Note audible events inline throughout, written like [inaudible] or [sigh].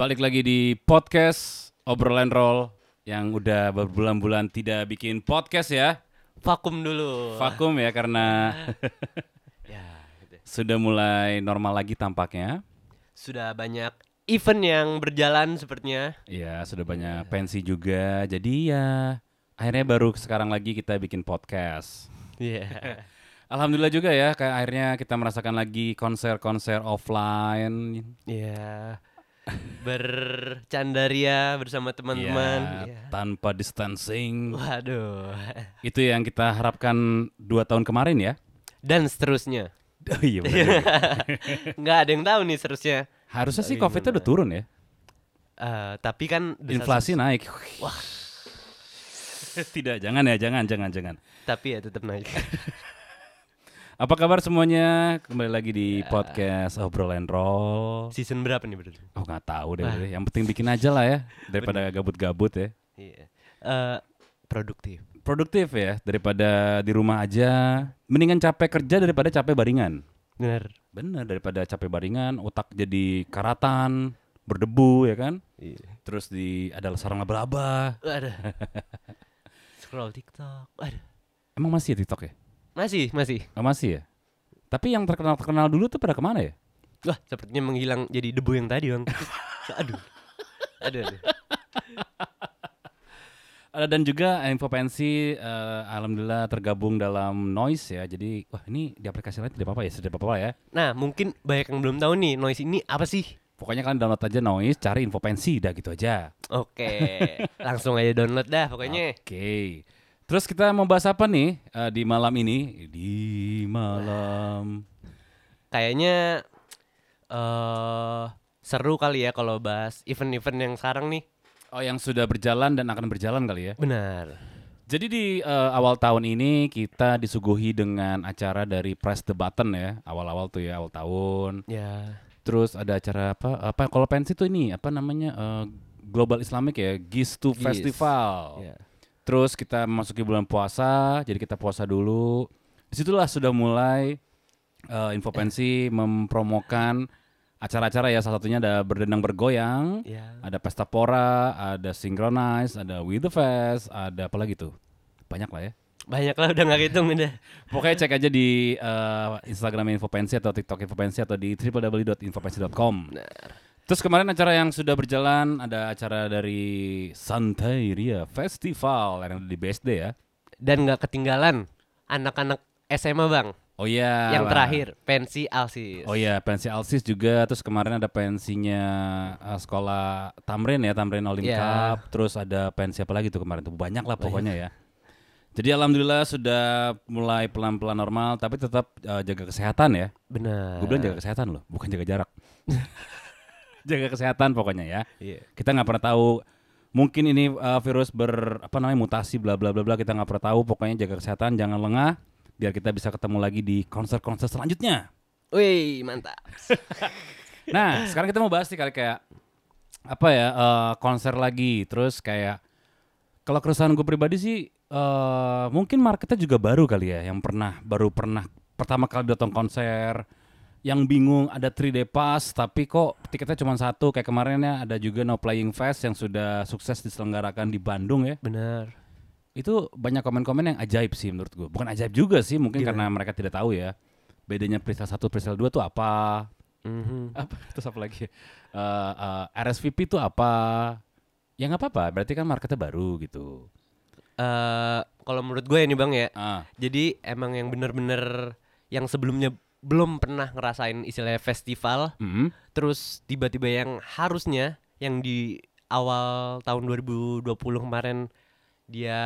Balik lagi di podcast obrolan roll yang udah berbulan-bulan tidak bikin podcast ya. Vakum dulu. Vakum ya karena [laughs] Ya, gitu. sudah mulai normal lagi tampaknya. Sudah banyak event yang berjalan sepertinya. Ya, sudah banyak pensi juga. Jadi ya akhirnya baru sekarang lagi kita bikin podcast. Iya. [laughs] Alhamdulillah juga ya kayak akhirnya kita merasakan lagi konser-konser offline. Iya. [laughs] Bercandaria bersama teman-teman. Ya, Iya. tanpa distancing. Waduh. [laughs] Itu yang kita harapkan dua tahun kemarin ya. Dan seterusnya. [laughs] Oh iya benar. Nggak ada yang tahu nih seterusnya. Harusnya sih Tapi COVID itu udah turun ya. Eh, tapi kan Inflasi naik. Wah. Tidak, jangan ya, jangan, jangan, jangan. tapi ya tetap naik. Apa kabar semuanya? Kembali lagi di podcast Obrolan Roll. Season berapa nih berarti? Oh nggak tahu deh, deh. yang penting bikin aja lah ya [laughs] daripada gabut-gabut ya. Iya. Eh, produktif. Produktif ya daripada di rumah aja. Mendingan capek kerja daripada capek baringan. Bener. Bener daripada capek baringan, otak jadi karatan, berdebu ya kan. Iya. Terus di ada sarang laba-laba. Waduh. [laughs] Scroll TikTok. Waduh. Emang masih ya TikTok ya? Masih, masih. Oh, masih ya. Tapi yang terkenal terkenal dulu tuh pada ke mana ya? Wah, sepertinya menghilang jadi debu yang tadi, Bang. aduh. Aduh, aduh. Ada dan juga info pensi eh, alhamdulillah tergabung dalam Noise ya. Jadi wah ini di aplikasi lain tidak apa-apa ya, tidak apa-apa ya. Nah, mungkin banyak yang belum tahu nih, noise ini apa sih? Pokoknya kalian download aja Noise, cari info pensi dah gitu aja. Oke, langsung aja download dah pokoknya. Oke. Terus kita mau bahas apa nih eh, di malam ini? Di malam. Kayaknya eh seru kali ya kalau bahas event-event yang sekarang nih. Oh yang sudah berjalan dan akan berjalan kali ya. Benar. Jadi di eh, awal tahun ini kita disuguhi dengan acara dari Press the Button ya. Awal-awal tuh ya, awal tahun. Ya. Terus ada acara apa? Apa kalau pensi tuh ini apa namanya? eh, Global Islamic ya, GIS2 GIS. Festival. Ya. Terus kita memasuki bulan puasa, jadi kita puasa dulu. Di situlah sudah mulai eh, info pensi mempromokan acara-acara ya. Salah satunya ada berdendang bergoyang, Ya. ada pesta pora, ada synchronize, ada with the fest, ada apa lagi tuh? Banyak lah ya. Banyak lah udah nggak hitung udah. Pokoknya cek aja di eh, Instagram Infopensi atau TikTok Infopensi atau di www.infopensi.com. Terus kemarin acara yang sudah berjalan ada acara dari Santai Ria Festival yang ada di BSD ya. Dan nggak ketinggalan anak-anak SMA, Bang. Oh iya. yang Bang. terakhir, pensi Alsis. Oh iya, pensi Alsis juga. Terus kemarin ada pensinya eh, sekolah Tamrin ya, Tamrin All Iya. Cup. Terus ada pensi apa lagi tuh kemarin tuh banyak lah pokoknya ya. Jadi alhamdulillah sudah mulai pelan-pelan normal, tapi tetap eh, jaga kesehatan ya. Benar. Gue bilang jaga kesehatan loh, bukan jaga jarak. [laughs] jaga kesehatan pokoknya ya. Iya. Kita nggak pernah tahu mungkin ini uh, virus ber apa namanya mutasi bla bla bla bla kita nggak pernah tahu. Pokoknya jaga kesehatan, jangan lengah biar kita bisa ketemu lagi di konser-konser selanjutnya. Wih, mantap. [laughs] Nah, sekarang kita mau bahas nih kali kayak apa ya uh, konser lagi, terus kayak kalau keresahan gue pribadi sih uh, mungkin marketnya juga baru kali ya, yang pernah baru pernah pertama kali datang konser, yang bingung ada 3D pass tapi kok tiketnya cuma satu kayak kemarinnya ada juga No Playing Fest yang sudah sukses diselenggarakan di Bandung ya. Benar. Itu banyak komen-komen yang ajaib sih menurut gue. Bukan ajaib juga sih, mungkin Gimana? karena mereka tidak tahu ya. Bedanya presale 1 presale 2 tuh apa? Mhm. [laughs] apa terus apa lagi Eh, eh, RSVP itu apa ya nggak apa-apa berarti kan marketnya baru gitu Eh, kalau menurut gue ya nih bang ya, ah jadi emang yang bener-bener yang sebelumnya belum pernah ngerasain istilahnya festival, mm, terus tiba-tiba yang harusnya yang di awal tahun 2020 kemarin dia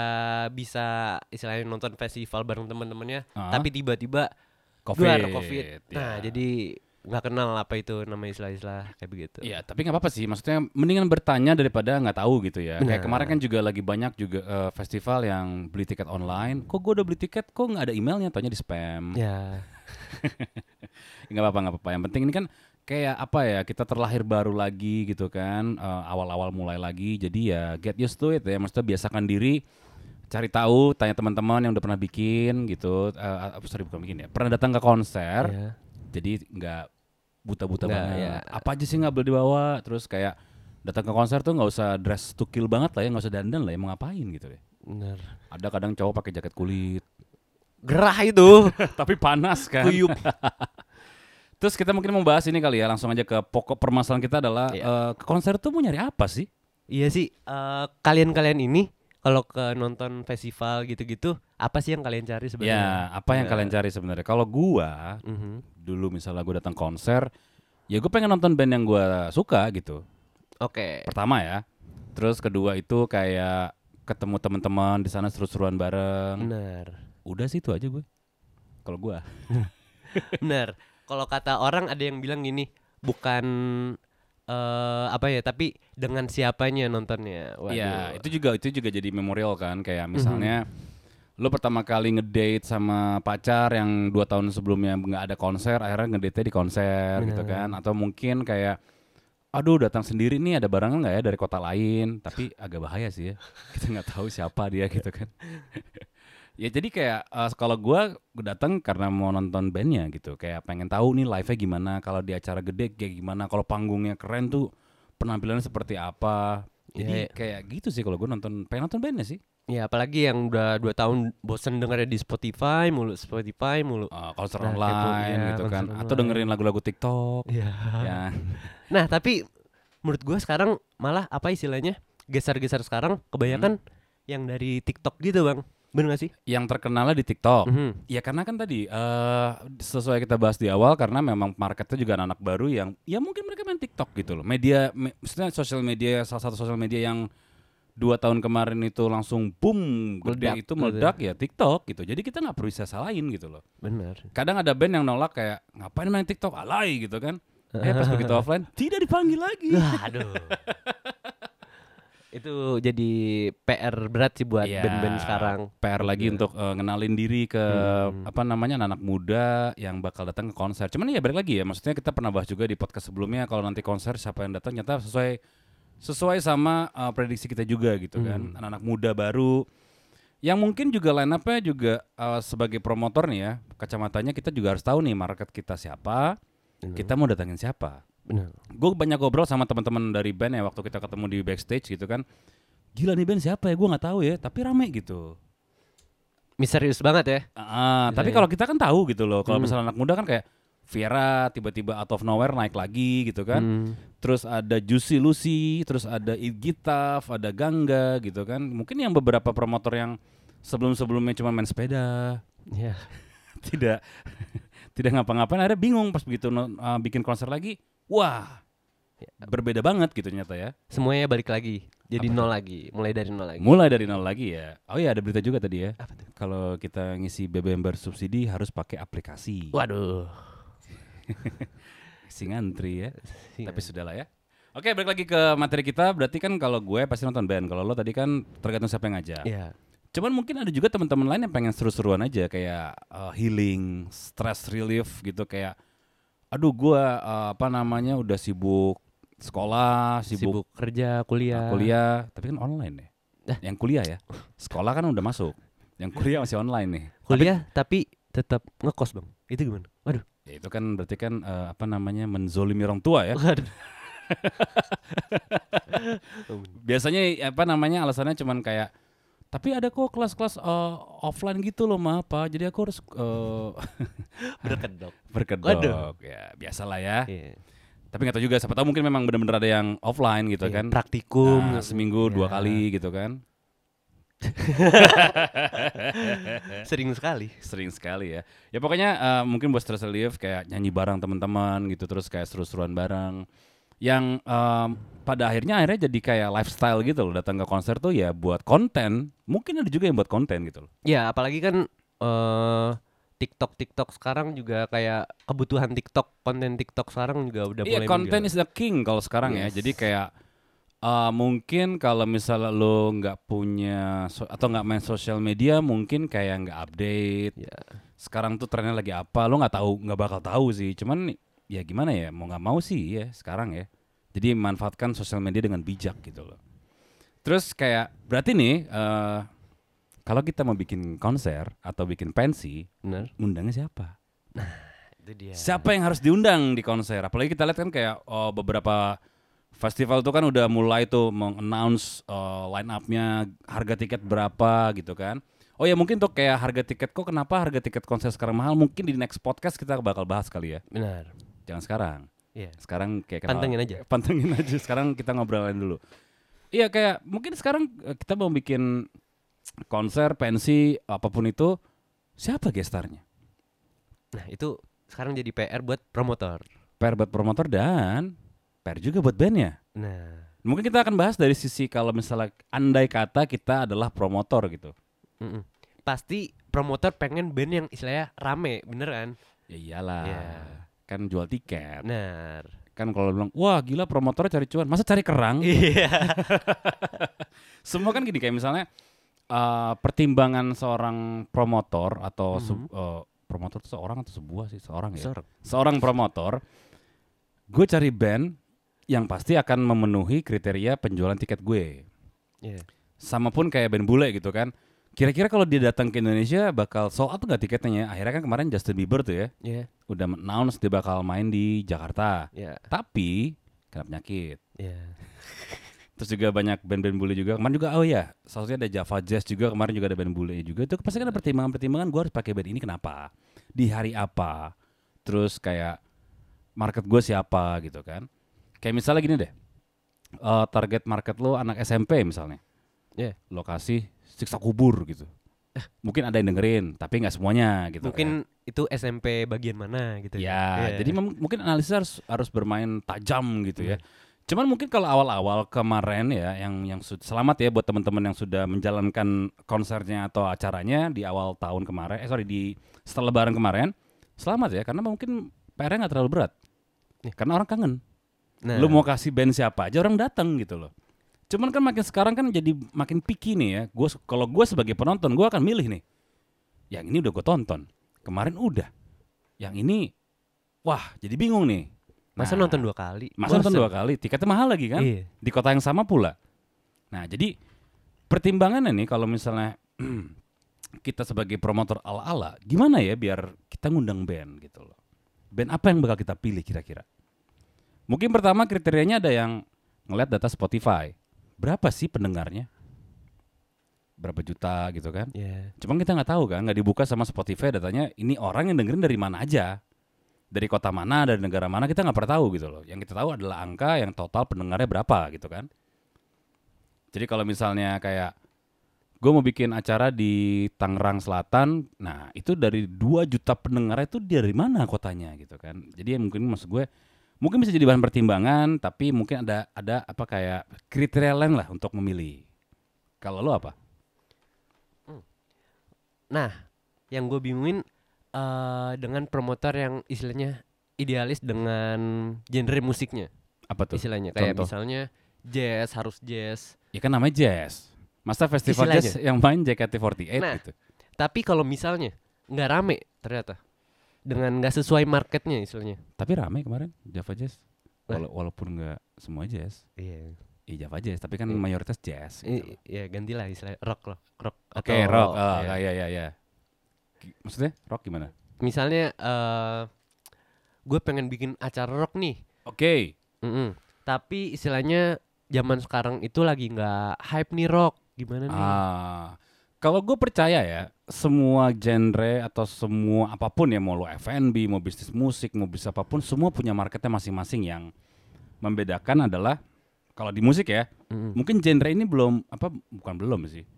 bisa istilahnya nonton festival bareng teman-temannya, Ah. tapi tiba-tiba covid, keluar covid. Nah, ya. jadi nggak kenal apa itu nama istilah-istilah kayak begitu. Iya, tapi nggak apa-apa sih. Maksudnya mendingan bertanya daripada nggak tahu gitu ya. Kayak Benar. kemarin kan juga lagi banyak juga eh, festival yang beli tiket online. Kok gue udah beli tiket, kok nggak ada emailnya? Tanya di spam. Ya. [laughs] Nggak apa-apa, nggak apa-apa. Yang penting ini kan kayak apa ya? Kita terlahir baru lagi gitu kan. eh, awal-awal mulai lagi. Jadi ya get used to it ya. Maksudnya biasakan diri cari tahu, tanya teman-teman yang udah pernah bikin gitu. Eh, sorry bukan bikin ya. Pernah datang ke konser. ya. Jadi nggak buta-buta banget. ya. Apa aja sih nggak boleh dibawa? Terus kayak datang ke konser tuh nggak usah dress to kill banget lah ya, nggak usah dandan lah ya, mau ngapain gitu deh. Bener. Ada kadang cowok pakai jaket kulit, Gerah itu. [laughs] tapi panas kan. Kuyup. [laughs] Terus kita mungkin mau bahas ini kali ya, langsung aja ke pokok permasalahan kita adalah Iya. eh, ke konser tuh mau nyari apa sih? Iya sih, eh, kalian-kalian ini kalau ke nonton festival gitu-gitu, apa sih yang kalian cari sebenarnya? Ya, apa yang Ya. kalian cari sebenarnya? Kalau gua Mhm. dulu misalnya gue datang konser, ya gue pengen nonton band yang gua suka gitu. Oke. Pertama ya. Terus kedua itu kayak ketemu teman-teman di sana seru-seruan bareng. Benar. Udah sih itu aja gue. Kalau gua. [laughs] Benar. Kalau kata orang ada yang bilang gini, bukan eh apa ya, tapi dengan siapanya nontonnya. Waduh. Iya, itu juga itu juga jadi memorial kan kayak misalnya lo pertama kali ngedate sama pacar yang dua tahun sebelumnya nggak ada konser, akhirnya ngedate di konser gitu kan, atau mungkin kayak aduh datang sendiri nih ada barang nggak ya dari kota lain, tapi agak bahaya sih ya, [laughs] kita nggak tahu siapa dia gitu kan. Ya jadi kayak eh, kalau gua gua datang karena mau nonton bandnya gitu, kayak pengen tahu nih live-nya gimana, kalau di acara gede kayak gimana, kalau panggungnya keren tuh penampilannya seperti apa. Jadi Iya, iya. kayak gitu sih kalau gue nonton pengen nonton bandnya sih. Ya apalagi yang udah dua tahun bosen dengernya di Spotify mulu, Spotify mulu. Uh, konser Nah, online iya, gitu kan konser atau online. dengerin lagu-lagu TikTok Iya. ya. [laughs] Nah tapi menurut gua sekarang malah apa istilahnya geser-geser sekarang kebanyakan yang dari TikTok gitu bang, bener gak sih? Yang terkenalnya di TikTok. Mhm. Ya karena kan tadi eh sesuai kita bahas di awal karena memang marketnya juga anak-anak baru yang ya mungkin mereka main TikTok gitu loh. Media me- maksudnya sosial media salah satu sosial media yang dua tahun kemarin itu langsung boom gede Meledak itu gitu meledak ya TikTok gitu. Jadi kita nggak perlu bisa salahin gitu loh. Bener. Kadang ada band yang nolak kayak ngapain main TikTok alay gitu kan. [laughs] Eh pas begitu offline tidak dipanggil lagi. Aduh. [laughs] itu jadi PR berat sih buat Iya, band-band sekarang. PR lagi untuk eh, ngenalin diri ke Hmm. apa namanya anak muda yang bakal datang ke konser. Cuman ya balik lagi ya, maksudnya kita pernah bahas juga di podcast sebelumnya kalau nanti konser siapa yang datang nyata sesuai sesuai sama eh, prediksi kita juga gitu kan. Hmm. Anak-anak muda baru yang mungkin juga line up-nya juga eh, sebagai promotor nih ya, kacamatanya kita juga harus tahu nih market kita siapa, Bener. kita mau datangin siapa. Bener. Gue banyak ngobrol sama teman-teman dari band ya waktu kita ketemu di backstage gitu kan. Gila nih band siapa ya? Gue nggak tahu ya, tapi rame gitu. Misterius banget ya. Ah, Bisa tapi ya. kalau kita kan tahu gitu loh. Kalau Hmm. misalnya anak muda kan kayak Viera tiba-tiba out of nowhere naik lagi gitu kan. Hmm. Terus ada Juicy Lucy, terus ada Igitaf, ada Gangga gitu kan. Mungkin yang beberapa promotor yang sebelum-sebelumnya cuma main sepeda, Ya. [laughs] tidak [laughs] tidak ngapa-ngapain akhirnya bingung pas begitu uh, bikin konser lagi. Wah, berbeda banget gitu ternyata ya. Semuanya balik lagi. Jadi nol lagi, mulai dari nol lagi. Mulai dari nol lagi ya. Oh iya ada berita juga tadi ya. Apa? Kalau kita ngisi BBM bersubsidi harus pakai aplikasi. Waduh. [laughs] Si ngantri ya. Iya. Tapi sudahlah ya. Oke, balik lagi ke materi kita. Berarti kan kalau gue pasti nonton band. Kalau lo tadi kan tergantung siapa yang ngajak. Iya. Cuman mungkin ada juga teman-teman lain yang pengen seru-seruan aja kayak uh, healing, stress relief gitu kayak aduh gue uh, apa namanya udah sibuk sekolah, sibuk, Sibuk kerja, kuliah. uh, kuliah, tapi kan online ya. Yang kuliah ya. Sekolah kan udah masuk. Yang kuliah masih online nih. Kuliah tapi tetap ngekos, Bang. Itu gimana? Waduh. Ya, itu kan berarti kan uh, apa namanya menzolimi orang tua ya. Waduh. [laughs] Biasanya apa namanya alasannya cuman kayak tapi ada kok kelas-kelas uh, offline gitu loh ma apa jadi aku harus uh, [laughs] Berkedok. berkedok Waduh. ya biasalah ya Iya. tapi nggak tahu juga siapa tahu mungkin memang benar-benar ada yang offline gitu Iya, kan Praktikum. Nah, seminggu dua Ya. kali gitu kan [laughs] Sering sekali. sering sekali ya ya pokoknya uh, mungkin buat stress relief kayak nyanyi bareng teman-teman gitu terus kayak seru-seruan bareng yang um, pada akhirnya akhirnya jadi kayak lifestyle gitu loh. Datang ke konser tuh ya buat konten. Mungkin ada juga yang buat konten gitu loh. Ya, apalagi kan eh TikTok TikTok sekarang juga kayak kebutuhan TikTok konten TikTok sekarang juga udah Iya mulai konten is the king kalau sekarang ya. Yes. jadi kayak uh, mungkin kalau misalnya lo nggak punya so- atau nggak main sosial media mungkin kayak nggak update. Ya. sekarang tuh trennya lagi apa lo nggak tahu nggak bakal tahu sih. Cuman ya gimana ya mau nggak mau sih ya sekarang ya jadi manfaatkan sosial media dengan bijak gitu loh terus kayak berarti nih eh kalau kita mau bikin konser atau bikin pensi Bener. undangnya siapa Itu dia. siapa yang harus diundang di konser apalagi kita lihat kan kayak oh, beberapa Festival itu kan udah mulai tuh mengannounce uh, line up-nya, harga tiket berapa gitu kan. Oh ya mungkin tuh kayak harga tiket kok kenapa harga tiket konser sekarang mahal? Mungkin di next podcast kita bakal bahas kali ya. Benar. Jangan sekarang. Iya. Sekarang kayak kenal- Pantengin aja. [laughs] Pantengin aja. Sekarang kita ngobrolin dulu. Iya kayak mungkin sekarang eh, kita mau bikin konser, pensi, apa pun itu, siapa gestarnya? Nah, itu sekarang jadi PR buat promotor. PR buat promotor dan PR juga buat bandnya. Nah, Mungkin kita akan bahas dari sisi kalau misalnya andai kata kita adalah promotor gitu. mm-mm. pasti promotor pengen band yang istilahnya rame, bener kan? Ya iyalah. Iya. Kan jual tiket. Benar. Kan kalau bilang, wah gila promotor cari cuan. Masa cari kerang? Iya. [laughs] Semua kan gini kayak misalnya eh, pertimbangan seorang promotor atau se- eh, promotor itu seorang atau sebuah sih seorang ya. Sorok. Seorang promotor, gue cari band yang pasti akan memenuhi kriteria penjualan tiket gue. Iya. Sama pun kayak band bule gitu kan. Kira-kira kalau dia datang ke Indonesia bakal sold out nggak tiketnya? ya? Akhirnya kan kemarin Justin Bieber tuh ya Iya. udah announce dia bakal main di Jakarta. Iya. Tapi kena penyakit. Iya. Terus juga banyak band-band bule juga. Kemarin juga oh ya, salah satunya ada Java Jazz juga. Kemarin juga ada band bule juga. Itu pasti kan ada pertimbangan-pertimbangan gue harus pakai band ini kenapa? Di hari apa? Terus kayak market gue siapa gitu kan? Kayak misalnya gini deh. eh, target market lo anak SMP misalnya. Iya. Lokasi siksa kubur gitu. Mungkin ada yang dengerin, tapi nggak semuanya gitu. kan. Mungkin itu SMP bagian mana gitu Ya, Iya. jadi mungkin analisis harus harus bermain tajam gitu ya. Cuman mungkin kalau awal-awal kemarin ya, yang yang selamat ya buat teman-teman yang sudah menjalankan konsernya atau acaranya di awal tahun kemarin, eh sorry di setelah Lebaran kemarin, selamat ya karena mungkin PR-nya nggak terlalu berat. Karena orang kangen. Nah, Lu mau kasih band siapa aja orang datang gitu loh. Cuman kan makin sekarang kan jadi makin picky nih ya. Gua kalau gue sebagai penonton gue akan milih nih. Yang ini udah gue tonton. Kemarin udah. Yang ini wah jadi bingung nih. masa Nah, nonton dua kali? Masa nonton dua kali? Tiketnya mahal lagi kan? Iya. Di kota yang sama pula. Nah, jadi pertimbangannya nih kalau misalnya [clears throat] kita sebagai promotor ala-ala, gimana ya biar kita ngundang band gitu loh. Band apa yang bakal kita pilih kira-kira? Mungkin pertama kriterianya ada yang ngeliat data Spotify. Berapa sih pendengarnya? Berapa juta gitu kan? Iya. Cuman kita nggak tahu kan, nggak dibuka sama Spotify datanya. Ini orang yang dengerin dari mana aja, dari kota mana, dari negara mana kita nggak pernah tahu gitu loh. Yang kita tahu adalah angka yang total pendengarnya berapa gitu kan. Jadi kalau misalnya kayak gue mau bikin acara di Tangerang Selatan, nah itu dari 2 juta pendengar itu dari mana kotanya gitu kan. Jadi ya mungkin maksud gue mungkin bisa jadi bahan pertimbangan, tapi mungkin ada ada apa kayak kriteria lain lah untuk memilih. Kalau lo apa? Nah, yang gue bingungin eh dengan promotor yang istilahnya idealis dengan genre musiknya, Apa tuh? istilahnya kayak Contoh. misalnya jazz harus jazz. Ya kan namanya jazz. Masa festival Istilahnya. jazz yang main JKT48 Nah. gitu. Tapi kalau misalnya nggak rame ternyata dengan nggak sesuai marketnya istilahnya. Tapi rame kemarin Java Jazz. Wala- walaupun nggak semua jazz. Iya. Iya Java Jazz, tapi kan Iya. mayoritas jazz gitu loh. Ya gantilah istilah rock loh, rock. Oke, atau- rock. Oh, ya. ya ya ya. Gi- Maksudnya rock gimana? Misalnya eh gue pengen bikin acara rock nih. Oke. Mm-mm. Tapi istilahnya zaman sekarang itu lagi nggak hype nih rock. Gimana nih? Ah, kalau gue percaya ya, semua genre atau semua apa pun ya, mau lo F&B, mau bisnis musik, mau bisnis apa pun, semua punya marketnya masing-masing yang membedakan adalah kalau di musik ya, Mm-mm. mungkin genre ini belum apa bukan belum sih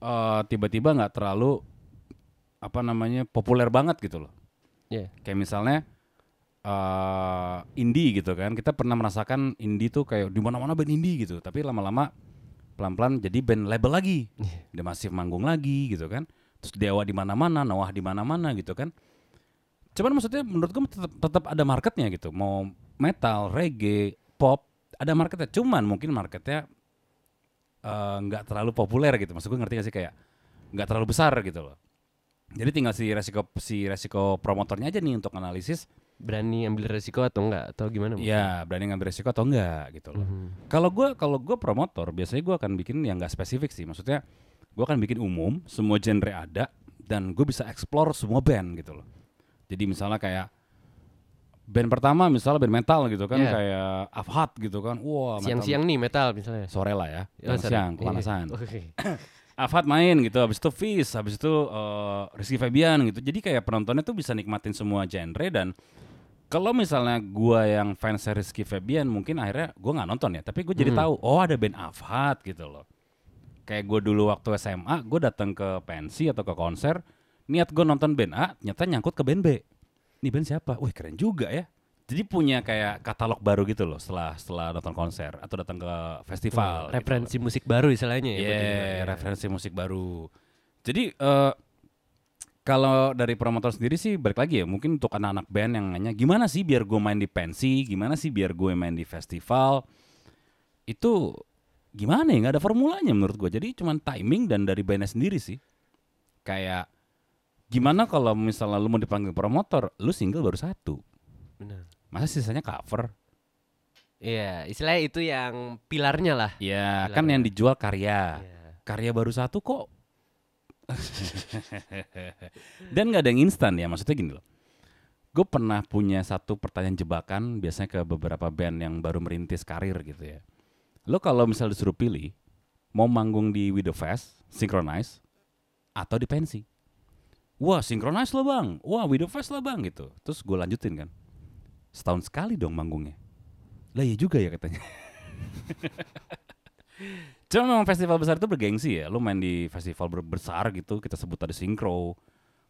Eh, tiba-tiba nggak terlalu apa namanya populer banget gitu loh Iya. kayak misalnya eh indie gitu kan kita pernah merasakan indie tuh kayak di mana-mana band indie gitu tapi lama-lama pelan-pelan jadi band label lagi. Dia masih manggung lagi gitu kan. Terus dewa di mana-mana nawah di mana-mana gitu kan. Cuman maksudnya menurut gue tetap, tetap ada marketnya gitu. Mau metal reggae pop ada marketnya. Cuman mungkin marketnya eh, nggak terlalu populer gitu. Maksud gue ngerti gak sih? Kayak nggak terlalu besar gitu loh. Jadi tinggal si resiko si resiko promotornya aja nih untuk analisis Berani ambil resiko atau enggak atau gimana? ya berani ngambil resiko atau enggak gitu loh Mhm. kalau gue kalau gue promotor biasanya gue akan bikin yang nggak spesifik sih maksudnya gue akan bikin umum semua genre ada dan gue bisa explore semua band gitu loh jadi misalnya kayak band pertama misalnya band metal gitu kan Iya. kayak Afhat gitu kan. Wah, metal- Siang-siang nih metal misalnya. sore lah ya. Oh, siang, Iya. kepanasan. [laughs] Oke. [coughs] Afat main gitu, habis itu Fizz, habis itu eh, Rizky Febian gitu. Jadi kayak penontonnya tuh bisa nikmatin semua genre dan kalau misalnya gua yang fans Rizky Febian mungkin akhirnya gua nggak nonton ya, tapi gue jadi Hmm. tahu oh ada band Afat gitu loh. Kayak gue dulu waktu SMA, gue datang ke pensi atau ke konser, niat gue nonton band A, ternyata nyangkut ke band B. Ini band siapa? Wih keren juga ya. Jadi punya kayak katalog baru gitu loh setelah setelah nonton konser atau datang ke festival. gitu loh. Referensi musik baru istilahnya ya. Iya, ya. referensi musik baru. Jadi eh kalau dari promotor sendiri sih balik lagi ya, mungkin untuk anak-anak band yang nanya gimana sih biar gue main di pensi, gimana sih biar gue main di festival, itu gimana ya nggak ada formulanya menurut gue. Jadi cuman timing dan dari bandnya sendiri sih. Kayak gimana kalau misalnya lu mau dipanggil promotor, lu single baru satu, Benar. masa sisanya cover? Iya, istilahnya itu yang pilarnya lah. Ya Pilarnya. kan yang dijual karya. Iya. karya baru satu kok [laughs] dan nggak ada yang instan ya maksudnya gini loh. Gue pernah punya satu pertanyaan jebakan biasanya ke beberapa band yang baru merintis karir gitu ya. Lo kalau misal disuruh pilih mau manggung di With The Fest Synchronize atau di pensi wah Synchronize lah bang. Wah With The Fest lah bang gitu. Terus gue lanjutin kan. Setahun sekali dong manggungnya. Lah iya juga ya katanya [laughs] Cuma memang festival besar itu bergengsi ya. Lu main di festival besar gitu, kita sebut tadi Synchro,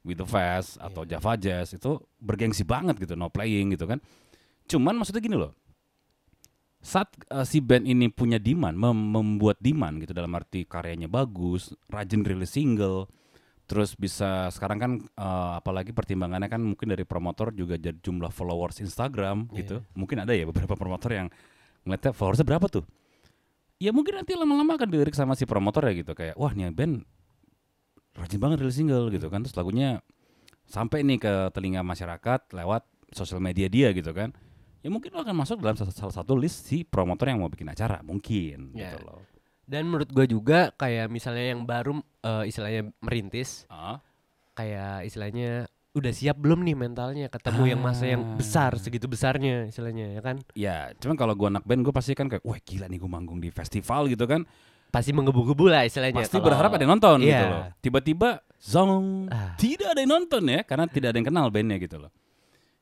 With The Fest atau Java Jazz itu bergengsi banget gitu, no playing gitu kan. Cuman maksudnya gini loh. Saat eh, si band ini punya demand, mem- membuat demand gitu dalam arti karyanya bagus, rajin rilis single, terus bisa sekarang kan eh, apalagi pertimbangannya kan mungkin dari promotor juga jadi jumlah followers Instagram gitu. Mungkin ada ya beberapa promotor yang ngeliatnya followersnya berapa tuh? Ya mungkin nanti lama-lama akan dilirik sama si promotor ya gitu kayak wah nih band rajin banget rilis single gitu kan. Terus lagunya sampai nih ke telinga masyarakat lewat sosial media dia gitu kan. Ya mungkin lo akan masuk dalam salah, satu list si promotor yang mau bikin acara mungkin Ya. gitu loh. Dan menurut gua juga kayak misalnya yang baru eh, istilahnya merintis, ah kayak istilahnya udah siap belum nih mentalnya ketemu yang masa yang Ah. besar segitu besarnya istilahnya ya kan? Ya cuman kalau gua anak band gue pasti kan kayak wah gila nih gue manggung di festival gitu kan. Pasti menggebu-gebu lah istilahnya pasti kalau- berharap ada yang nonton gitu Iya. loh. Tiba-tiba zong Ah. tidak ada yang nonton ya karena tidak ada yang kenal bandnya gitu loh.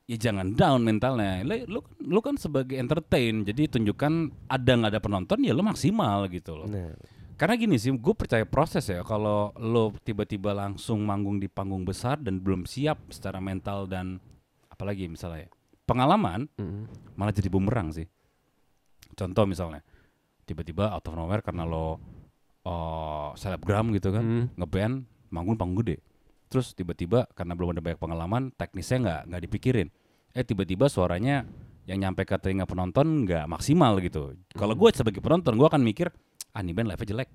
Ya jangan down mentalnya. Lu lu, lu kan sebagai entertain jadi tunjukkan ada nggak ada penonton ya lu maksimal gitu loh. Nah, karena gini sih gue percaya proses ya kalau lo tiba-tiba langsung manggung di panggung besar dan belum siap secara mental dan apalagi misalnya ya, pengalaman mm. malah jadi bumerang sih. Contoh misalnya, tiba-tiba out of nowhere karena lo oh, selebgram gitu kan, Hmm. ngeband, manggung panggung gede. Terus tiba-tiba karena belum ada banyak pengalaman, teknisnya nggak nggak dipikirin. Eh tiba-tiba suaranya yang nyampe ke telinga penonton nggak maksimal gitu. Kalau gue sebagai penonton, gue akan mikir, ah nih band live jelek,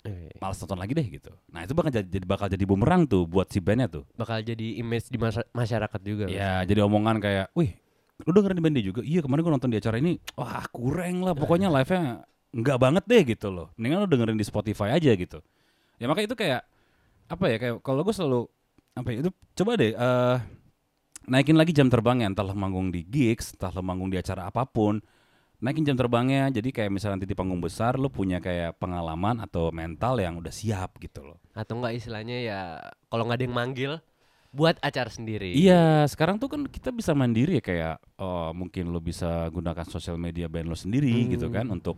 Eh, malas nonton lagi deh gitu. Nah itu bakal jadi, bakal jadi bumerang tuh buat si bandnya tuh. bakal jadi image di masya- masyarakat juga Ya, jadi omongan kayak, wih, lu dengerin di band dia juga? Iya, kemarin gua nonton di acara ini, wah kurang lah, pokoknya live-nya nggak banget deh gitu loh. Mendingan lu dengerin di Spotify aja gitu. Ya makanya itu kayak apa ya kayak kalau gue selalu apa ya, itu coba deh eh naikin lagi jam terbangnya entah lo manggung di gigs, entah lo manggung di acara apa pun. Naikin jam terbangnya jadi kayak misalnya nanti di panggung besar lu punya kayak pengalaman atau mental yang udah siap gitu loh. atau enggak istilahnya ya kalau nggak ada yang manggil buat acara sendiri Iya, sekarang tuh kan kita bisa mandiri ya kayak oh, mungkin lo bisa gunakan sosial media band lo sendiri gitu kan untuk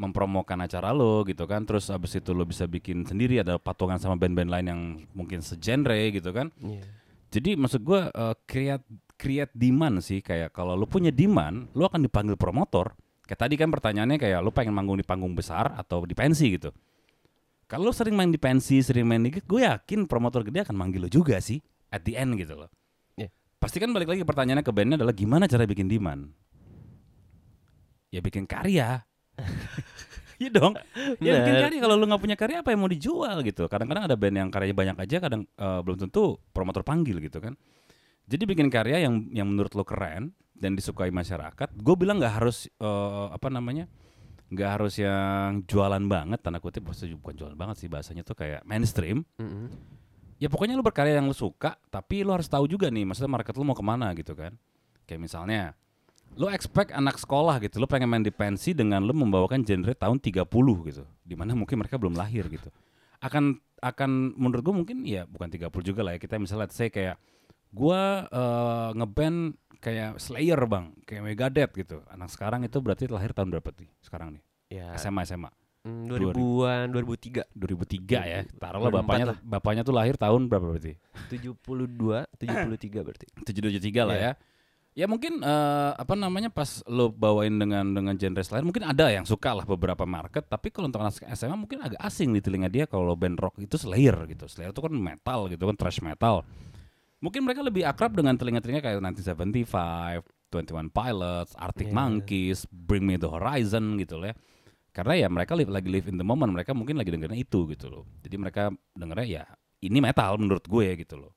mempromokan acara lo gitu kan. Terus abis itu lo bisa bikin sendiri ada patungan sama band-band lain yang mungkin segenre gitu kan. Iya. Jadi maksud gua eh, create create demand sih kayak kalau lo punya demand, lo akan dipanggil promotor. Kayak tadi kan pertanyaannya kayak lo pengen manggung di panggung besar atau di pensi gitu. Kalau lo sering main di pensi, sering main di gig, gue yakin promotor gede akan manggil lo juga sih at the end gitu loh. Iya. Pasti kan balik lagi pertanyaannya ke bandnya adalah gimana cara bikin demand? Ya bikin karya. [laughs] Iya dong. Ya bikin karya kalau lu nggak punya karya apa yang mau dijual gitu. Kadang-kadang ada band yang karyanya banyak aja, kadang eh, belum tentu promotor panggil gitu kan. Jadi bikin karya yang yang menurut lo keren dan disukai masyarakat. Gue bilang nggak harus eh, apa namanya, nggak harus yang jualan banget tanda kutip maksudnya bukan jualan banget sih bahasanya tuh kayak mainstream. Mm-mm. Ya pokoknya lu berkarya yang lu suka, tapi lu harus tahu juga nih, maksudnya market lu mau ke mana gitu kan. Kayak misalnya lu expect anak sekolah gitu, lu pengen main di pensi dengan lu membawakan genre tahun 30 gitu. Di mana mungkin mereka belum lahir gitu. Akan akan menurut gue mungkin ya bukan 30 juga lah ya. Kita misalnya let's say kayak gua eh, ngeband kayak Slayer bang, kayak Megadeth gitu. Anak sekarang itu berarti lahir tahun berapa nih? Sekarang nih Ya, SMA SMA mm, 2000-an, 2003, 2003 ya. Taruhlah 2004 bapaknya lah. bapaknya tuh lahir tahun berapa berarti? 72, 73 berarti. [clears throat] 773 lah Iya. ya. Ya mungkin eh, apa namanya pas lo bawain dengan dengan genre Slayer mungkin ada yang suka lah beberapa market tapi kalau untuk anak SMA mungkin agak asing di telinga dia kalau band rock itu Slayer gitu. Slayer itu kan metal gitu kan thrash metal. Mungkin mereka lebih akrab dengan telinga-telinga kayak 1975, 21 Pilots, Arctic Iya. Monkeys, Bring Me the Horizon gitu loh ya. Karena ya mereka live, lagi live in the moment, mereka mungkin lagi dengerin itu gitu loh. Jadi mereka dengernya ya ini metal menurut gue gitu loh.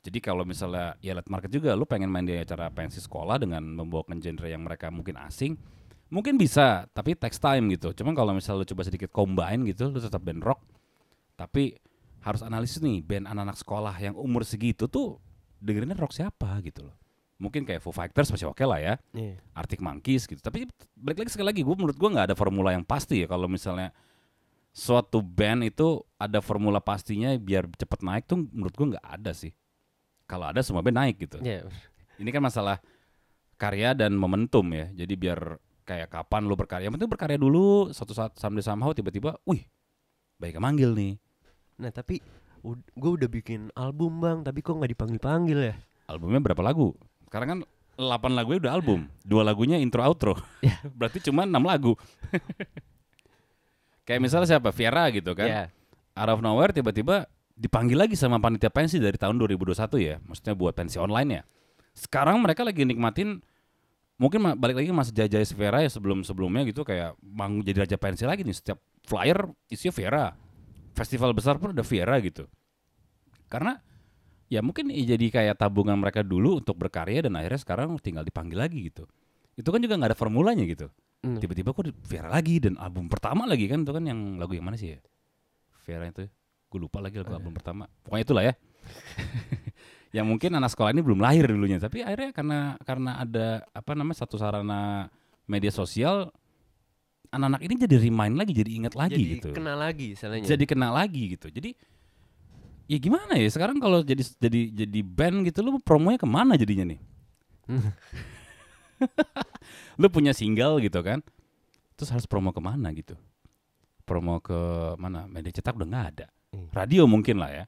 Jadi kalau misalnya ya lihat market juga, lu pengen main di acara pensi sekolah dengan membawakan genre yang mereka mungkin asing, mungkin bisa, tapi text time gitu. Cuman kalau misalnya lu coba sedikit combine gitu, lu tetap band rock, tapi harus analisis nih band anak-anak sekolah yang umur segitu tuh dengerinnya rock siapa gitu loh. Mungkin kayak Foo Fighters masih oke lah ya, Iya. Arctic Monkeys gitu. Tapi balik lagi sekali lagi, gue menurut gue nggak ada formula yang pasti ya kalau misalnya suatu band itu ada formula pastinya biar cepet naik tuh menurut gue nggak ada sih. Kalau ada semua band naik gitu. Iya. Ini kan masalah karya dan momentum ya. Jadi biar kayak kapan lu berkarya. Yang penting berkarya dulu, suatu saat someday somehow tiba-tiba, wih, baik manggil nih. Nah, tapi gue udah bikin album, Bang, tapi kok nggak dipanggil-panggil ya? Albumnya berapa lagu? Sekarang kan 8 lagunya udah album, dua lagunya intro outro. [laughs] Ya. [laughs] Berarti cuma 6 lagu. [laughs] kayak misalnya siapa? Viera gitu kan. Iya. Out of nowhere tiba-tiba dipanggil lagi sama panitia pensi dari tahun 2021 ya. Maksudnya buat pensi online ya. Sekarang mereka lagi nikmatin mungkin balik lagi masih jajah Vera ya sebelum-sebelumnya gitu kayak mau jadi raja pensi lagi nih setiap flyer isinya Vera. Festival besar pun ada Vera gitu. Karena ya mungkin jadi kayak tabungan mereka dulu untuk berkarya dan akhirnya sekarang tinggal dipanggil lagi gitu. Itu kan juga nggak ada formulanya gitu. Hmm. Tiba-tiba kok di- Vera lagi dan album pertama lagi kan itu kan yang lagu yang mana sih ya? Vera itu gue lupa lagi lagu album pertama. Pokoknya itulah ya. [laughs] yang mungkin anak sekolah ini belum lahir dulunya tapi akhirnya karena karena ada apa namanya satu sarana media sosial anak-anak ini jadi remind lagi jadi ingat lagi Jadi gitu. kenal lagi istilahnya. jadi kenal lagi gitu. Jadi ya gimana ya sekarang kalau jadi jadi jadi band gitu lu promonya ke mana jadinya nih? [laughs] Lu punya single gitu kan terus harus promo ke mana gitu? Promo ke mana? Media cetak udah nggak ada. Iya. radio mungkin lah ya.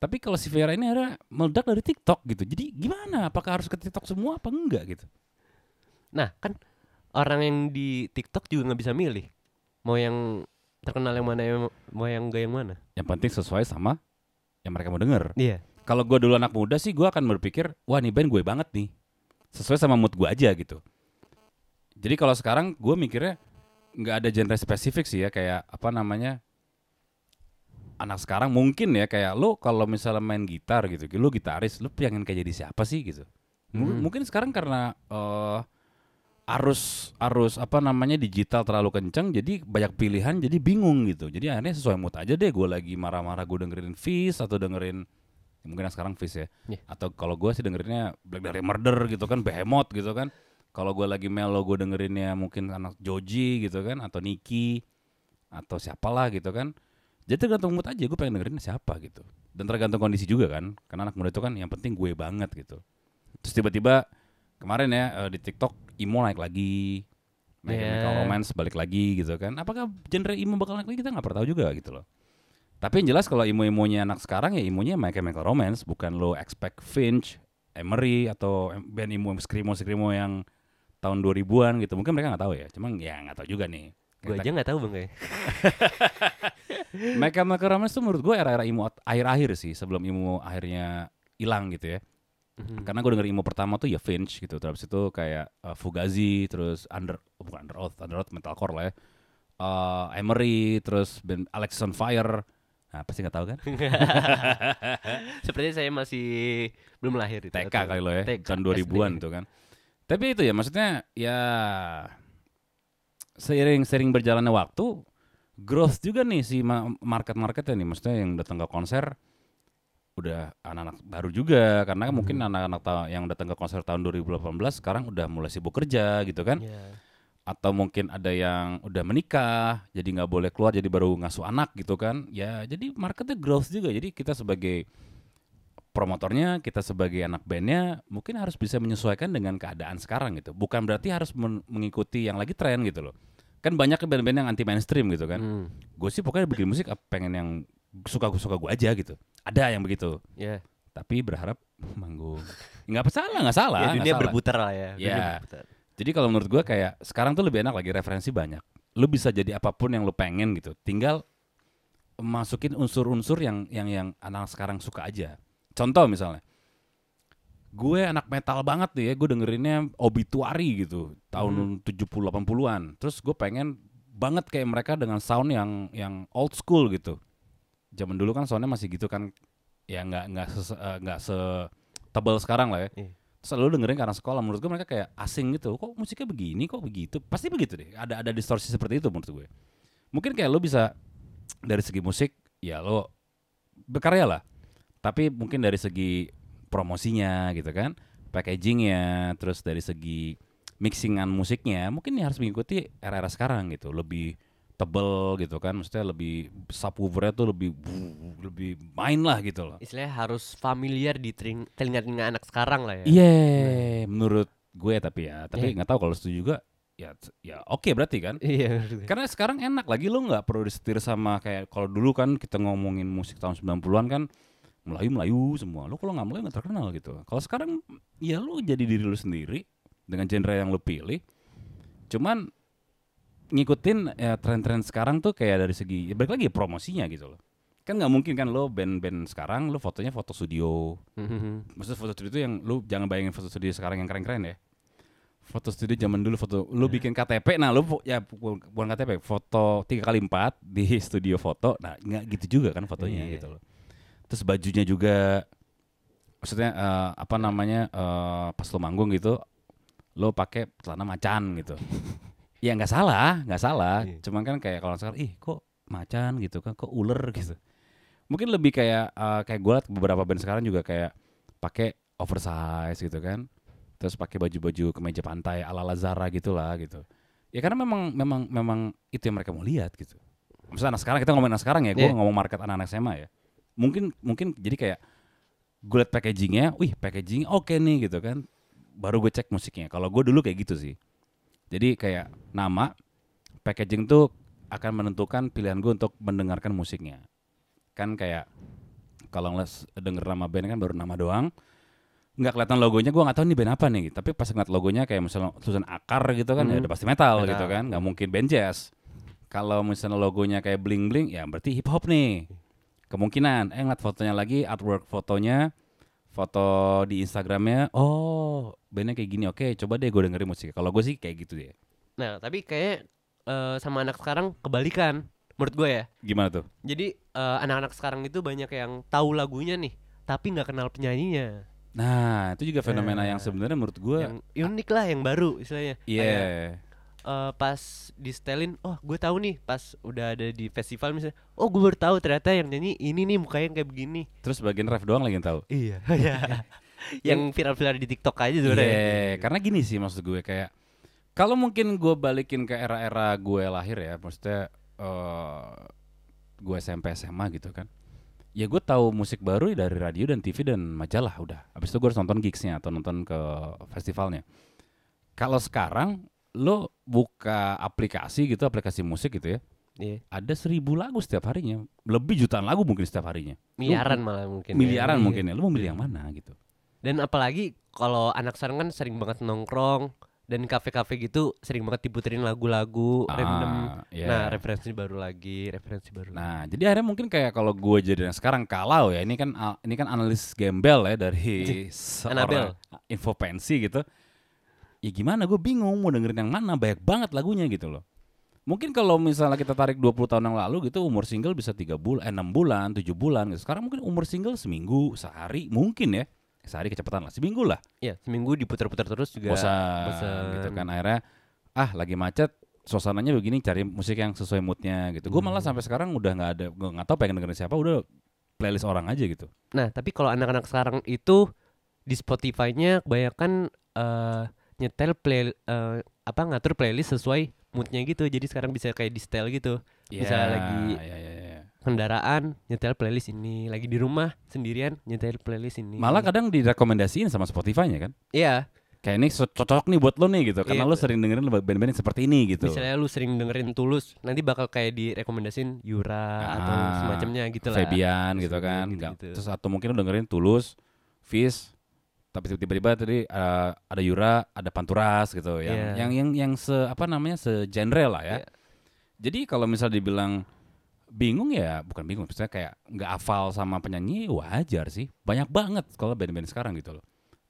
Tapi kalau si Vera ini ada meledak dari TikTok gitu. Jadi gimana? Apakah harus ke TikTok semua apa enggak gitu? Nah, kan orang yang di TikTok juga nggak bisa milih. Mau yang terkenal yang mana, yang, mau yang gak yang mana. yang penting sesuai sama yang mereka mau denger Iya. kalau gue dulu anak muda sih gue akan berpikir wah nih band gue banget nih sesuai sama mood gue aja gitu jadi kalau sekarang gue mikirnya nggak ada genre spesifik sih ya kayak apa namanya anak sekarang mungkin ya kayak lo kalau misalnya main gitar gitu lo gitaris lo pengen kayak jadi siapa sih gitu M- Hmm. mungkin sekarang karena eh, arus arus apa namanya digital terlalu kencang jadi banyak pilihan jadi bingung gitu. Jadi akhirnya sesuai mood aja deh gue lagi marah-marah gue dengerin Fish atau dengerin ya mungkin yang sekarang Fish ya. Iya. atau kalau gue sih dengerinnya Black Dahlia Murder gitu kan Behemoth gitu kan. Kalau gue lagi mellow gue dengerinnya mungkin anak Joji gitu kan atau Niki atau siapalah gitu kan. Jadi tergantung mood aja gue pengen dengerin siapa gitu. Dan tergantung kondisi juga kan karena anak muda itu kan yang penting gue banget gitu. Terus tiba-tiba kemarin ya eh, di TikTok emo naik lagi My Yeah. Chemical Romance balik lagi gitu kan. Apakah genre emo bakal naik lagi? Kita nggak pernah tahu juga gitu loh. Tapi yang jelas kalau emo-emonya anak sekarang ya emo-nya My Chemical Romance. Bukan lo expect Finch, Emery atau band emo skrimo-skrimo yang tahun 2000-an gitu. Mungkin mereka nggak tahu ya. Cuman ya nggak tahu juga nih. Gue aja nggak tahu bang kayak. My Chemical Romance tuh menurut gue era-era emo akhir-akhir sih sebelum emo akhirnya hilang gitu ya. Mhm. Karena gue denger emo pertama tuh ya Finch gitu, terus itu kayak uh, Fugazi, terus Under oh, bukan Under Oath, Under Oath metalcore lah ya. Uh, Emery, terus band Alexis on Fire. Nah, pasti nggak tahu kan? [laughs] Sepertinya saya masih belum lahir itu. TK kali lo ya, TK, tahun 2000-an SD. tuh kan. Tapi itu ya maksudnya ya seiring sering berjalannya waktu growth juga nih si ma- market-marketnya nih maksudnya yang datang ke konser udah anak-anak baru juga karena kan mungkin Hmm. anak-anak ta- yang datang ke konser tahun 2018 sekarang udah mulai sibuk kerja gitu kan Iya. atau mungkin ada yang udah menikah jadi nggak boleh keluar jadi baru ngasuh anak gitu kan ya jadi marketnya growth juga jadi kita sebagai promotornya kita sebagai anak bandnya mungkin harus bisa menyesuaikan dengan keadaan sekarang gitu bukan berarti harus men- mengikuti yang lagi tren gitu loh kan banyak band-band yang anti mainstream gitu kan Hmm. gue sih pokoknya bikin musik pengen yang suka gue suka gue aja gitu ada yang begitu Ya. tapi berharap [laughs] manggung nggak salah nggak salah Ya, dunia salah. berputar lah ya. dunia Ya. berputar. Jadi kalau menurut gua kayak sekarang tuh lebih enak lagi referensi banyak. Lu bisa jadi apa pun yang lu pengen gitu. Tinggal masukin unsur-unsur yang yang yang anak sekarang suka aja. Contoh misalnya, gue anak metal banget nih ya, gue dengerinnya obituary gitu tahun 70 80-an. Terus gue pengen banget kayak mereka dengan sound yang yang old school gitu. Zaman dulu kan soundnya masih gitu kan, ya nggak nggak eh, nggak se tebal sekarang lah ya. Iya. terus lu dengerin karena sekolah. Menurut gue mereka kayak asing gitu. Kok musiknya begini kok begitu? Pasti begitu deh. Ada ada distorsi seperti itu menurut gue. Mungkin kayak lu bisa dari segi musik ya lo berkarya lah. Tapi mungkin dari segi promosinya gitu kan packagingnya terus dari segi mixingan musiknya mungkin ya harus mengikuti era-era sekarang gitu. Lebih tebel gitu kan maksudnya lebih subwoofernya tuh lebih lebih main lah gitu loh Istilahnya harus familiar di teling- telinga-telinga anak sekarang lah ya. Iya, menurut gue tapi ya, tapi Iya. nggak tahu kalau setuju juga ya ya oke berarti kan. Iya. Karena sekarang enak lagi lo nggak perlu disetir sama kayak kalau dulu kan kita ngomongin musik tahun 90-an kan Melayu-Melayu semua. Lo kalau nggak Melayu nggak terkenal gitu. Kalau sekarang ya lo jadi diri lo sendiri dengan genre yang lo pilih. Cuman ngikutin ya, tren-tren sekarang tuh kayak dari segi ya balik lagi promosinya gitu loh. Kan nggak mungkin kan lo band-band sekarang lo fotonya foto studio, Mhm. Maksudnya foto studio itu yang lu jangan bayangin foto studio sekarang yang keren-keren ya. Foto studio zaman dulu foto lu bikin KTP nah lu fo- ya bu- bukan KTP foto tiga kali empat di [laughs] studio foto nah nggak gitu juga kan fotonya Iya. gitu loh. Terus bajunya juga maksudnya eh, apa namanya eh, pas lu manggung gitu lo pakai celana macan gitu. [laughs] ya nggak salah, nggak salah. Iya. Cuman kan kayak kalau sekarang ih kok macan gitu kan kok ular [laughs] gitu. Mungkin lebih kayak eh, kayak gue liat beberapa band sekarang juga kayak pakai oversize gitu kan. Terus pakai baju-baju kemeja pantai ala ala Zara gitulah gitu. Ya karena memang memang memang itu yang mereka mau lihat gitu. Misalnya anak sekarang kita ngomongin anak sekarang ya gue Iya. ngomong market anak-anak SMA ya. Mungkin mungkin jadi kayak gue liat packagingnya wih packaging oke nih gitu kan. Baru gue cek musiknya. Kalau gue dulu kayak gitu sih jadi kayak nama packaging tuh akan menentukan pilihan gue untuk mendengarkan musiknya. Kan kayak kalau ngeliat denger nama band kan baru nama doang. Nggak kelihatan logonya gue nggak tahu nih band apa nih. Tapi pas ngeliat logonya kayak misalnya tulisan akar gitu kan ya Hmm. udah pasti metal, Metal. gitu kan. Nggak mungkin band jazz. Kalau misalnya logonya kayak bling bling ya berarti hip hop nih. Kemungkinan. Eh ngeliat fotonya lagi artwork fotonya foto di Instagramnya oh bandnya kayak gini oke coba deh gue dengerin musik kalau gue sih kayak gitu deh Nah, tapi kayak eh, sama anak sekarang kebalikan menurut gue ya. gimana tuh Jadi eh, anak-anak sekarang itu banyak yang tahu lagunya nih, tapi nggak kenal penyanyinya. nah itu juga fenomena Nah, yang sebenarnya menurut gue Yang unik lah, yang baru istilahnya. iya Kayak, eh, pas di setelin, oh gue tahu nih pas udah ada di festival misalnya, oh gue baru tahu ternyata yang nyanyi ini nih mukanya kayak begini. terus bagian ref doang lagi yang tahu Iya. [laughs] yang viral-viral di TikTok aja sebenarnya. karena gini sih maksud gue kayak kalau mungkin gue balikin ke era-era gue lahir ya, maksudnya eh gue SMP SMA gitu kan. Ya gue tahu musik baru ya dari radio dan TV dan majalah udah. Habis itu gue harus nonton gigsnya atau nonton ke festivalnya. Kalau sekarang lo buka aplikasi gitu, aplikasi musik gitu ya, Iya. ada seribu lagu setiap harinya, lebih jutaan lagu mungkin setiap harinya. Lu- Miliaran malah mungkin. ya. miliaran Iya. mungkin ya. Lu mau milih yang mana gitu? Dan apalagi kalau anak sekarang kan sering banget nongkrong dan kafe-kafe gitu sering banget diputerin lagu-lagu random. Ah, iya. Nah, referensi baru lagi, referensi baru. lagi. Nah, jadi akhirnya mungkin kayak kalau gue jadi yang sekarang kalau ya ini kan ini kan analis gembel ya dari Anabel. seorang info pensi gitu. Ya gimana gue bingung mau dengerin yang mana banyak banget lagunya gitu loh. Mungkin kalau misalnya kita tarik 20 tahun yang lalu gitu umur single bisa tiga bulan, eh, 6 bulan, 7 bulan gitu. Sekarang mungkin umur single seminggu, sehari mungkin ya. Sehari kecepatan lah, seminggu lah. Iya, seminggu diputar-putar terus juga. bosan, bosan. gitu kan akhirnya ah lagi macet suasananya begini cari musik yang sesuai moodnya gitu gue malah Hmm. sampai sekarang udah nggak ada gue nggak tahu pengen dengerin siapa udah playlist orang aja gitu. Nah, tapi kalau anak-anak sekarang itu di Spotify-nya kebanyakan eh, nyetel play eh, apa ngatur playlist sesuai moodnya gitu. Jadi sekarang bisa kayak di setel gitu. Bisa Ya, lagi- ya, ya, ya. Kendaraan nyetel playlist ini, lagi di rumah sendirian nyetel playlist ini. Malah kadang direkomendasiin sama Spotify-nya kan. Iya, Kayak ini cocok nih buat lo nih gitu. Karena Iya. lo sering dengerin band-band yang seperti ini gitu. misalnya lu sering dengerin Tulus, nanti bakal kayak direkomendasin Yura atau Ah, semacamnya gitu lah. Fabian gitu kan. gitu-gitu. Nggak- Terus atau mungkin lo dengerin Tulus, Fish, tapi tiba-tiba tadi uh, ada Yura, ada Panturas gitu yang Iya. yang yang yang se apa namanya segenre lah ya. Iya. Jadi kalau misal dibilang bingung ya bukan bingung, misalnya kayak nggak hafal sama penyanyi wajar sih. Banyak banget kalau band-band sekarang gitu loh.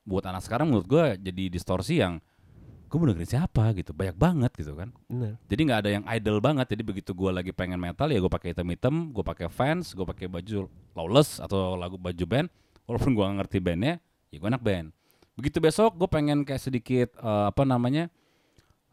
Buat anak sekarang menurut gue jadi distorsi yang gue mau dengerin siapa gitu, banyak banget gitu kan. Bener. Jadi nggak ada yang idol banget. Jadi begitu gue lagi pengen metal ya gue pakai hitam hitam, gue pakai fans, gue pakai baju lawless atau lagu baju band. Walaupun gue gak ngerti bandnya, ya gue anak band. Begitu besok gue pengen kayak sedikit eh, apa namanya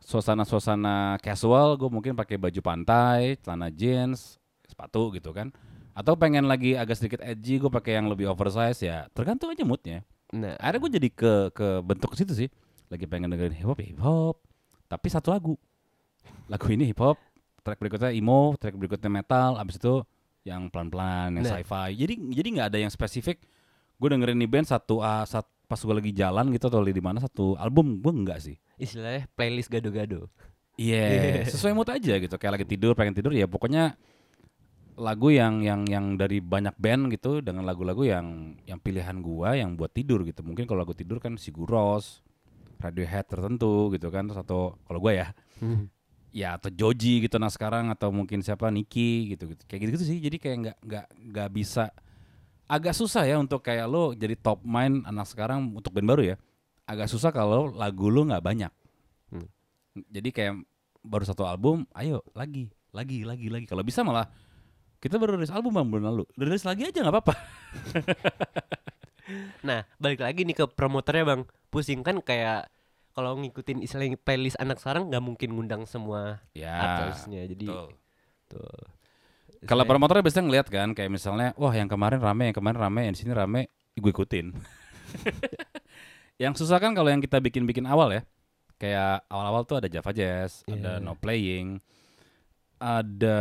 suasana-suasana casual, gue mungkin pakai baju pantai, celana jeans, sepatu gitu kan. Atau pengen lagi agak sedikit edgy, gue pakai yang lebih oversize ya. Tergantung aja moodnya Nah, akhirnya gue jadi ke ke bentuk ke situ sih lagi pengen dengerin hip hop ya hip hop tapi satu lagu lagu ini hip hop track berikutnya emo track berikutnya metal abis itu yang pelan pelan yang Nah. sci-fi jadi jadi nggak ada yang spesifik gue dengerin nih band satu a sat, pas gue lagi jalan gitu atau di mana satu album gue enggak sih istilahnya playlist gado-gado. Iya, sesuai mood aja gitu. Kayak lagi tidur, pengen tidur ya pokoknya lagu yang yang yang dari banyak band gitu dengan lagu-lagu yang yang pilihan gua yang buat tidur gitu. Mungkin kalau lagu tidur kan Sigur Rós, Radiohead tertentu gitu kan terus atau kalau gua ya ya atau Joji gitu nah sekarang atau mungkin siapa Niki gitu gitu. Kayak gitu-gitu sih. Jadi kayak nggak nggak nggak bisa agak susah ya untuk kayak lo jadi top mind anak sekarang untuk band baru ya. Agak susah kalau lagu lo nggak banyak. Hmm. Jadi kayak baru satu album, ayo lagi, lagi, lagi, lagi. Kalau bisa malah kita baru rilis album bang bulan lalu, rilis lagi aja nggak apa-apa. [laughs] Nah, balik lagi nih ke promotornya bang. Pusing kan kayak kalau ngikutin istilahnya playlist anak sekarang nggak mungkin ngundang semua Ya. artisnya. Jadi betul. tuh. Kalau Istilahnya- promotornya biasanya ngeliat kan, kayak misalnya, wah yang kemarin rame, yang kemarin rame, yang di sini rame, gue ikutin. [laughs] yang susah kan kalau yang kita bikin-bikin awal ya, kayak awal-awal tuh ada Java Jazz, ada Iya. No Playing, ada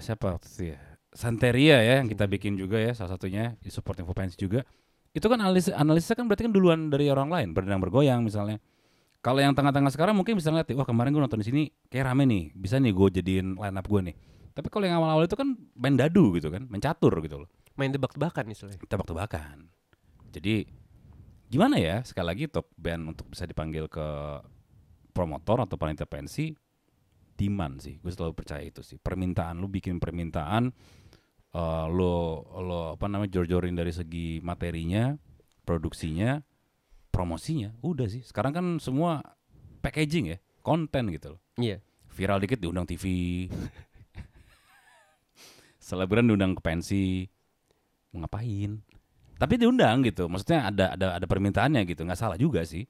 siapa waktu itu ya, Santeria ya yang kita bikin juga ya, salah satunya di support info Pensi juga. Itu kan analisa, analisa kan berarti kan duluan dari orang lain, berdendang bergoyang misalnya. Kalau yang tengah-tengah sekarang mungkin bisa ngeliat, wah kemarin gue nonton di sini kayak rame nih, bisa nih gue jadiin line up gue nih. Tapi kalau yang awal-awal itu kan main dadu gitu kan, main catur gitu loh. main tebak-tebakan istilahnya. Tebak-tebakan. Jadi gimana ya sekali lagi top band untuk bisa dipanggil ke promotor atau panitia pensi demand sih. Gue selalu percaya itu sih. Permintaan lu bikin permintaan eh lo lo apa namanya jor-jorin dari segi materinya, produksinya, promosinya. Udah sih. Sekarang kan semua packaging ya, konten gitu loh Iya. viral dikit diundang TV [laughs] selebgram diundang ke pensi mau ngapain? Tapi diundang gitu. Maksudnya ada ada ada permintaannya gitu. Nggak salah juga sih.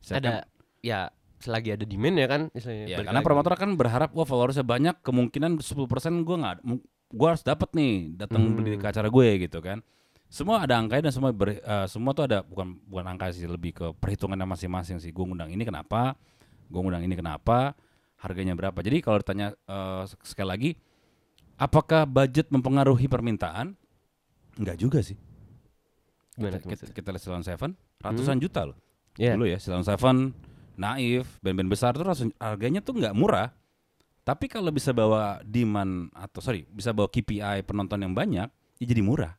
Saya Ada kan- ya selagi ada demand ya kan ya, karena lagi. promotor kan berharap wah followersnya banyak kemungkinan 10% gue nggak gue harus dapat nih datang Hmm. beli ke acara gue gitu kan. Semua ada angkanya dan semua ber- eh, semua tuh ada bukan bukan angka sih lebih ke perhitungannya masing-masing sih. Gue ngundang ini kenapa gue ngundang ini kenapa harganya berapa. Jadi kalau ditanya eh, sekali lagi apakah budget mempengaruhi permintaan enggak juga sih Gimana kita, kita, kita lihat Silon Seven ratusan juta loh Iya. dulu ya Silon Seven, Naif, band-band besar tuh rasu- harganya tuh nggak murah. Tapi kalau bisa bawa demand atau sorry bisa bawa KPI penonton yang banyak, ya jadi murah.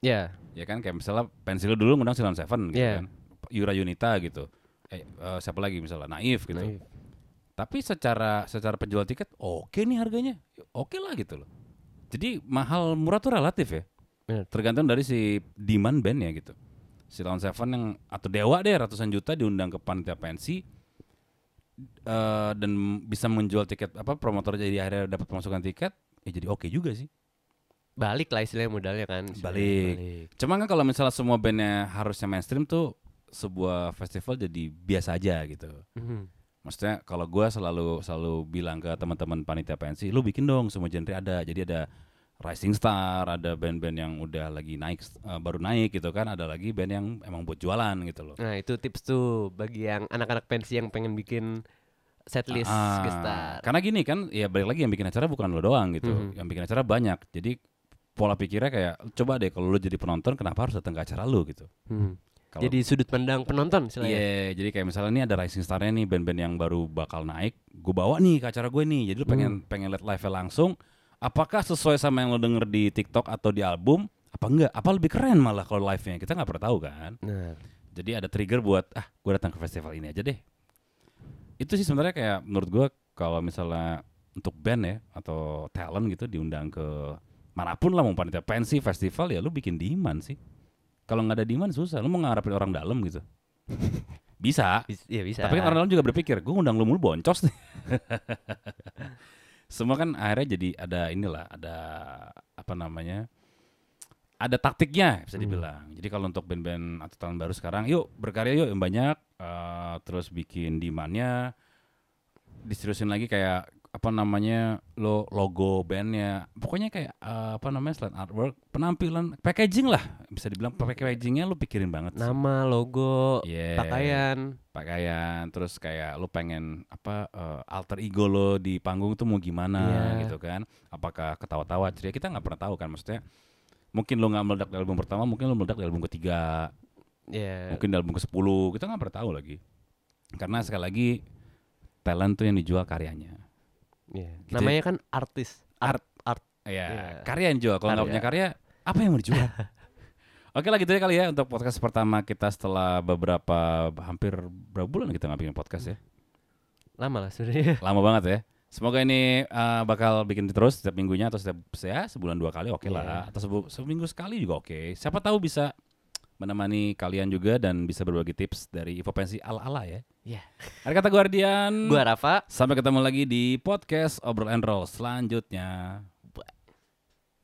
Ya. Ya kan kayak misalnya pensil dulu ngundang Silon Seven gitu Iya. kan, Yura Yunita gitu. Eh, eh, siapa lagi misalnya Naif gitu. Naif. Tapi secara secara penjual tiket oke nih harganya, oke lah gitu loh. Jadi mahal murah tuh relatif ya tergantung dari si demand band ya gitu. Si Lawn Seven yang atau Dewa deh ratusan juta diundang ke panitia pensi eh, dan bisa menjual tiket apa promotor jadi akhirnya dapat pemasukan tiket ya jadi oke juga sih. Balik lah istilahnya modalnya kan. istilahnya. Balik. Cuman kan kalau misalnya semua bandnya harusnya mainstream tuh sebuah festival jadi biasa aja gitu. Mhm. Maksudnya kalau gua selalu selalu bilang ke teman-teman panitia pensi, lu bikin dong semua genre ada. Jadi ada rising star, ada band-band yang udah lagi naik eh, baru naik gitu kan, ada lagi band yang emang buat jualan gitu loh. Nah, itu tips tuh bagi yang anak-anak pensi yang pengen bikin setlist gestar. Karena gini kan, ya balik lagi yang bikin acara bukan lo doang gitu, Mhm. yang bikin acara banyak. Jadi pola pikirnya kayak coba deh kalau lo jadi penonton kenapa harus datang ke acara lo gitu. Hmm. Kalau Jadi sudut pandang penonton Iya, istilahnya. jadi kayak misalnya nih ada rising star-nya nih band-band yang baru bakal naik, gue bawa nih ke acara gue nih. Jadi lu pengen Hmm. pengen lihat live langsung, apakah sesuai sama yang lo denger di TikTok atau di album? Apa enggak? Apa lebih keren malah kalau live-nya? Kita nggak pernah tahu kan. Nah, Jadi ada trigger buat ah, gue datang ke festival ini aja deh. Itu sih sebenarnya kayak menurut gue kalau misalnya untuk band ya atau talent gitu diundang ke mana pun lah mau panitia pensi festival ya lu bikin demand sih. Kalau nggak ada demand susah, lu mau ngarepin orang dalam gitu. [laughs] Bisa, bis- ya bisa. tapi kan orang dalam juga berpikir, gue ngundang lu mulu boncos nih. [laughs] Semua kan akhirnya jadi ada inilah, ada apa namanya? Ada taktiknya bisa Hmm. dibilang. Jadi kalau untuk band-band atau tahun baru sekarang, yuk berkarya yuk yang banyak, eh, terus bikin demandnya, diseriusin lagi kayak apa namanya lo logo bandnya, pokoknya kayak eh, apa namanya selain artwork, penampilan, packaging lah bisa dibilang packagingnya lo pikirin banget. sih. nama, logo, Yeah pakaian. pakaian terus kayak lu pengen apa eh, alter ego lo di panggung tuh mau gimana Iya. gitu kan apakah ketawa-tawa ceria kita nggak pernah tahu kan maksudnya mungkin lo nggak meledak di album pertama mungkin lo meledak di album ketiga Ya. mungkin di album ke 10 kita nggak pernah tahu lagi karena sekali lagi talent tuh yang dijual karyanya ya. Gitu Namanya kan artis. Art art. ya Iya. karya yang dijual kalau nggak punya karya apa yang mau dijual [laughs] Oke lah gitu ya kali ya untuk podcast pertama kita setelah beberapa hampir berapa bulan kita nggak bikin podcast ya Lama lah sebenarnya. lama banget ya. Semoga ini uh, bakal bikin terus setiap minggunya atau setiap ya sebulan dua kali oke lah Iya. atau sebu- seminggu sekali juga oke. Siapa tahu bisa menemani kalian juga dan bisa berbagi tips dari Info Pensi ala-ala ya. Iya. Ada kata Guardian. Gua Rafa. Sampai ketemu lagi di podcast Obrol and Roll selanjutnya.